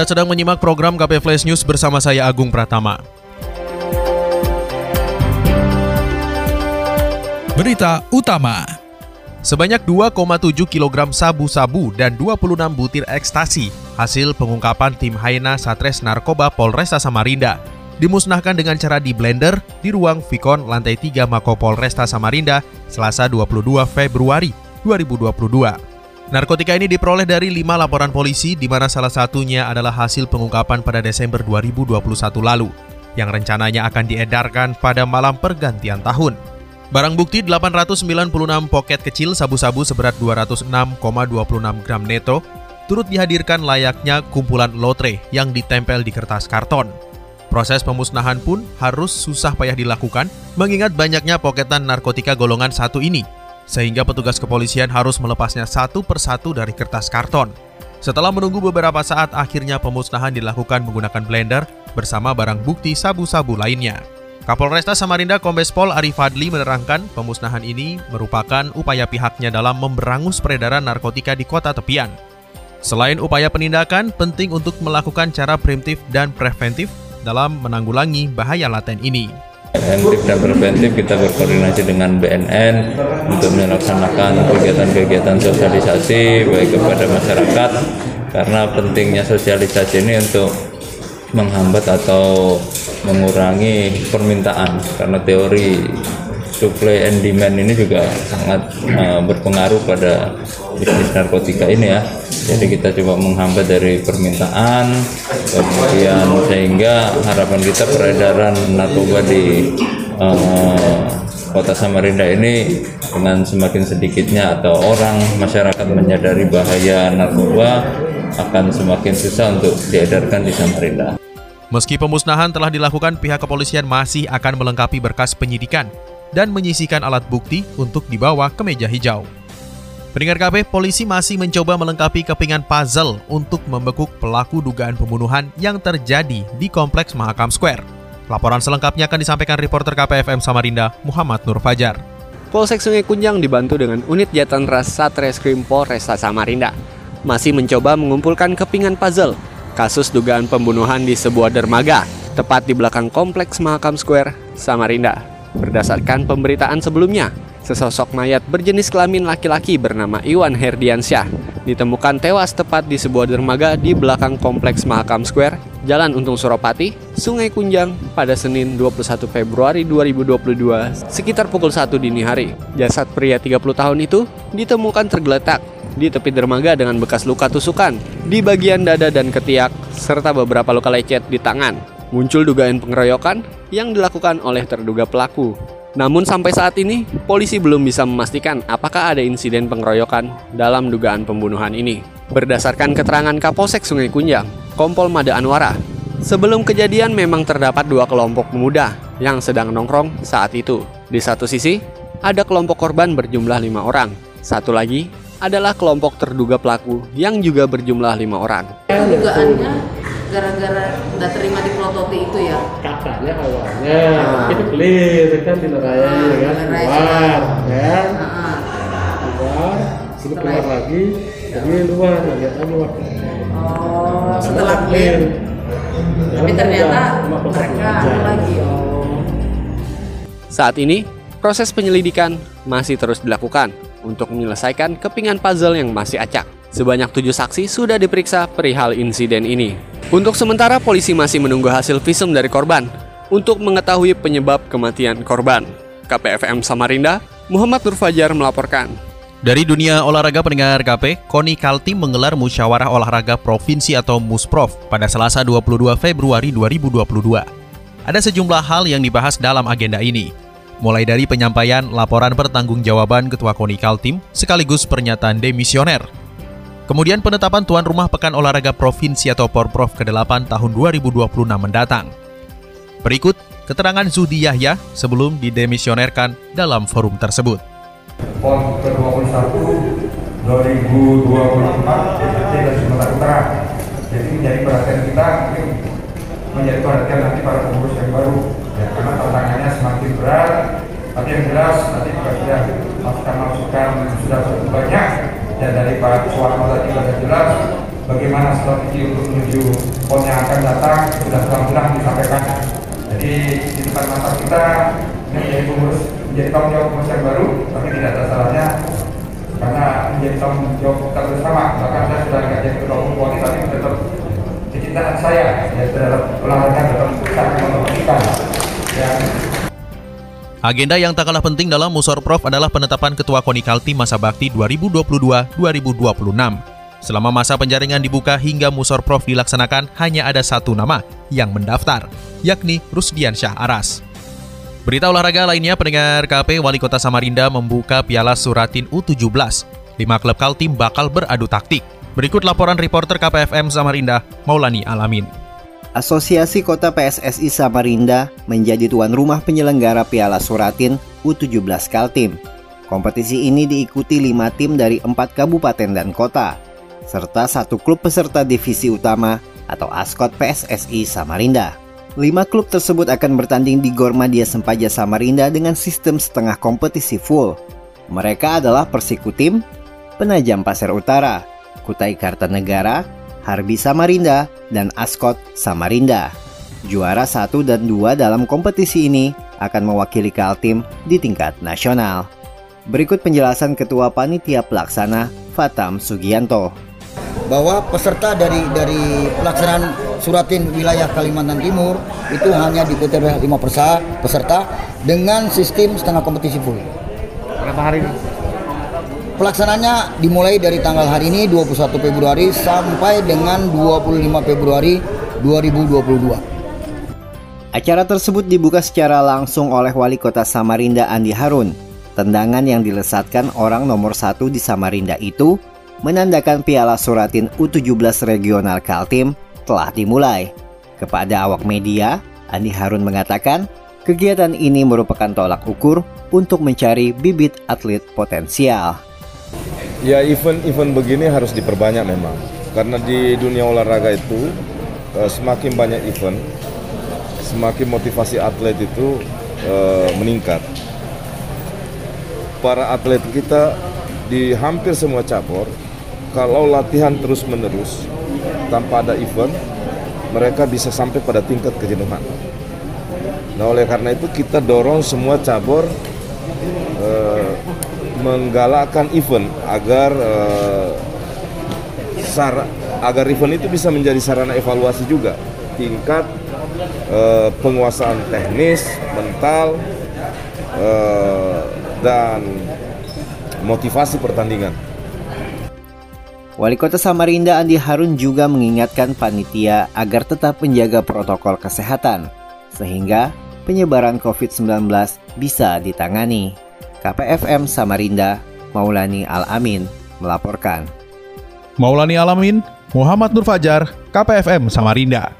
Anda sedang menyimak program KP Flash News bersama saya Agung Pratama. Berita utama. Sebanyak 2,7 kg sabu-sabu dan 26 butir ekstasi hasil pengungkapan tim Haina Satres Narkoba Polresta Samarinda dimusnahkan dengan cara di blender di ruang Vicon lantai 3 Mako Polresta Samarinda Selasa 22 Februari 2022. Narkotika ini diperoleh dari lima laporan polisi di mana salah satunya adalah hasil pengungkapan pada Desember 2021 lalu yang rencananya akan diedarkan pada malam pergantian tahun. Barang bukti 896 poket kecil sabu-sabu seberat 206,26 gram neto turut dihadirkan layaknya kumpulan lotre yang ditempel di kertas karton. Proses pemusnahan pun harus susah payah dilakukan mengingat banyaknya poketan narkotika golongan satu ini sehingga petugas kepolisian harus melepasnya satu persatu dari kertas karton. Setelah menunggu beberapa saat, akhirnya pemusnahan dilakukan menggunakan blender bersama barang bukti sabu-sabu lainnya. Kapolresta Samarinda Kombes Pol Arif Fadli menerangkan pemusnahan ini merupakan upaya pihaknya dalam memberangus peredaran narkotika di kota tepian. Selain upaya penindakan, penting untuk melakukan cara preventif dan preventif dalam menanggulangi bahaya laten ini. Preventif dan preventif kita berkoordinasi dengan BNN untuk melaksanakan kegiatan-kegiatan sosialisasi baik kepada masyarakat karena pentingnya sosialisasi ini untuk menghambat atau mengurangi permintaan karena teori supply and demand ini juga sangat uh, berpengaruh pada bisnis narkotika ini ya. Jadi kita coba menghambat dari permintaan, kemudian sehingga harapan kita peredaran narkoba di uh, kota Samarinda ini dengan semakin sedikitnya atau orang masyarakat menyadari bahaya narkoba akan semakin susah untuk diedarkan di Samarinda. Meski pemusnahan telah dilakukan, pihak kepolisian masih akan melengkapi berkas penyidikan dan menyisikan alat bukti untuk dibawa ke meja hijau. Pendengar KP, polisi masih mencoba melengkapi kepingan puzzle untuk membekuk pelaku dugaan pembunuhan yang terjadi di Kompleks Mahakam Square. Laporan selengkapnya akan disampaikan reporter KPFM Samarinda, Muhammad Nur Fajar. Polsek Sungai Kunjang dibantu dengan unit Jatan Ras Satreskrim Polresta Samarinda masih mencoba mengumpulkan kepingan puzzle kasus dugaan pembunuhan di sebuah dermaga tepat di belakang Kompleks Mahakam Square, Samarinda. Berdasarkan pemberitaan sebelumnya, sesosok mayat berjenis kelamin laki-laki bernama Iwan Herdiansyah ditemukan tewas tepat di sebuah dermaga di belakang kompleks Mahakam Square, Jalan Untung Suropati, Sungai Kunjang pada Senin 21 Februari 2022 sekitar pukul 1 dini hari. Jasad pria 30 tahun itu ditemukan tergeletak di tepi dermaga dengan bekas luka tusukan di bagian dada dan ketiak serta beberapa luka lecet di tangan. Muncul dugaan pengeroyokan yang dilakukan oleh terduga pelaku. Namun sampai saat ini, polisi belum bisa memastikan apakah ada insiden pengeroyokan dalam dugaan pembunuhan ini. Berdasarkan keterangan Kapolsek Sungai Kunjang, Kompol Mada Anwara, sebelum kejadian memang terdapat dua kelompok pemuda yang sedang nongkrong saat itu. Di satu sisi, ada kelompok korban berjumlah lima orang. Satu lagi adalah kelompok terduga pelaku yang juga berjumlah lima orang. Dugaannya gara-gara nggak terima di Plototi itu ya? Kakaknya awalnya ah. itu clear kan di nerayan ah, ya kan? Keluar ya ah. keluar sini keluar lagi jadi luar lihat aja waktu oh setelah clear. tapi ternyata mereka lagi oh. Saat ini proses penyelidikan masih terus dilakukan untuk menyelesaikan kepingan puzzle yang masih acak. Sebanyak tujuh saksi sudah diperiksa perihal insiden ini. Untuk sementara, polisi masih menunggu hasil visum dari korban untuk mengetahui penyebab kematian korban. KPFM Samarinda, Muhammad Nur Fajar melaporkan. Dari dunia olahraga pendengar KP, KONI Kaltim menggelar musyawarah olahraga provinsi atau Musprof pada Selasa 22 Februari 2022. Ada sejumlah hal yang dibahas dalam agenda ini, mulai dari penyampaian laporan pertanggungjawaban Ketua KONI Kaltim sekaligus pernyataan demisioner Kemudian penetapan tuan rumah Pekan Olahraga Provinsi atau Porprov ke-8 tahun 2026 mendatang. Berikut keterangan Zudi Yahya sebelum didemisionerkan dalam forum tersebut. PON ke-21 2024 DPT dan Sumatera Utara. Jadi menjadi perhatian kita, mungkin menjadi perhatian nanti para pengurus yang baru. Ya, karena tantangannya semakin berat, tapi yang jelas nanti juga sudah masukan-masukan sudah cukup banyak dan dari Pak Suwarno tadi sudah jelas bagaimana strategi untuk menuju PON yang akan datang sudah terang-terang disampaikan. Jadi di depan mata kita menjadi pengurus menjadi tanggung jawab pengurus yang baru, tapi tidak ada salahnya karena menjadi tanggung jawab kita bersama. Bahkan saya sudah nggak jadi ketua umum PON tapi tetap kecintaan saya ya terhadap olahraga tetap sangat memperhatikan. Ya, Agenda yang tak kalah penting dalam Musor Prof adalah penetapan Ketua Konikalti Masa Bakti 2022-2026. Selama masa penjaringan dibuka hingga Musor Prof dilaksanakan, hanya ada satu nama yang mendaftar, yakni Rusdian Syah Aras. Berita olahraga lainnya, pendengar KP Wali Kota Samarinda membuka Piala Suratin U17. Lima klub Kaltim bakal beradu taktik. Berikut laporan reporter KPFM Samarinda, Maulani Alamin. Asosiasi Kota PSSI Samarinda menjadi tuan rumah penyelenggara Piala Suratin U17 Kaltim. Kompetisi ini diikuti lima tim dari empat kabupaten dan kota, serta satu klub peserta divisi utama atau Askot PSSI Samarinda. Lima klub tersebut akan bertanding di Gor Madia Sempaja Samarinda dengan sistem setengah kompetisi full. Mereka adalah Persikutim, Penajam Pasir Utara, Kutai Kartanegara, Harbi Samarinda, dan Askot Samarinda. Juara 1 dan 2 dalam kompetisi ini akan mewakili Kaltim di tingkat nasional. Berikut penjelasan Ketua Panitia Pelaksana Fatam Sugianto. Bahwa peserta dari dari pelaksanaan Suratin wilayah Kalimantan Timur itu hanya diikuti oleh 5 peserta dengan sistem setengah kompetisi full. Berapa hari ini? Pelaksananya dimulai dari tanggal hari ini 21 Februari sampai dengan 25 Februari 2022. Acara tersebut dibuka secara langsung oleh Wali Kota Samarinda Andi Harun. Tendangan yang dilesatkan orang nomor satu di Samarinda itu menandakan Piala Suratin U17 Regional Kaltim telah dimulai. Kepada awak media, Andi Harun mengatakan kegiatan ini merupakan tolak ukur untuk mencari bibit atlet potensial. Ya event-event begini harus diperbanyak memang karena di dunia olahraga itu uh, semakin banyak event, semakin motivasi atlet itu uh, meningkat. Para atlet kita di hampir semua cabur kalau latihan terus-menerus tanpa ada event, mereka bisa sampai pada tingkat kejenuhan. Nah oleh karena itu kita dorong semua cabur uh, menggalakkan event agar uh, sar agar event itu bisa menjadi sarana evaluasi juga tingkat uh, penguasaan teknis, mental uh, dan motivasi pertandingan. Wali Kota Samarinda Andi Harun juga mengingatkan panitia agar tetap menjaga protokol kesehatan sehingga penyebaran COVID-19 bisa ditangani. KPFM Samarinda, Maulani Al-Amin melaporkan. Maulani Alamin, Muhammad Nur Fajar, KPFM Samarinda.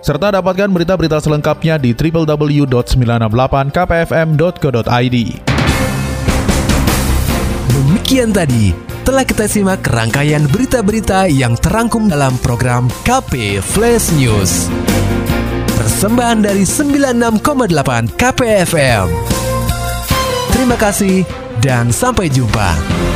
Serta dapatkan berita-berita selengkapnya di www.968kpfm.co.id. Demikian tadi telah kita simak rangkaian berita-berita yang terangkum dalam program KP Flash News. Persembahan dari 96,8 KPFM. Terima kasih dan sampai jumpa.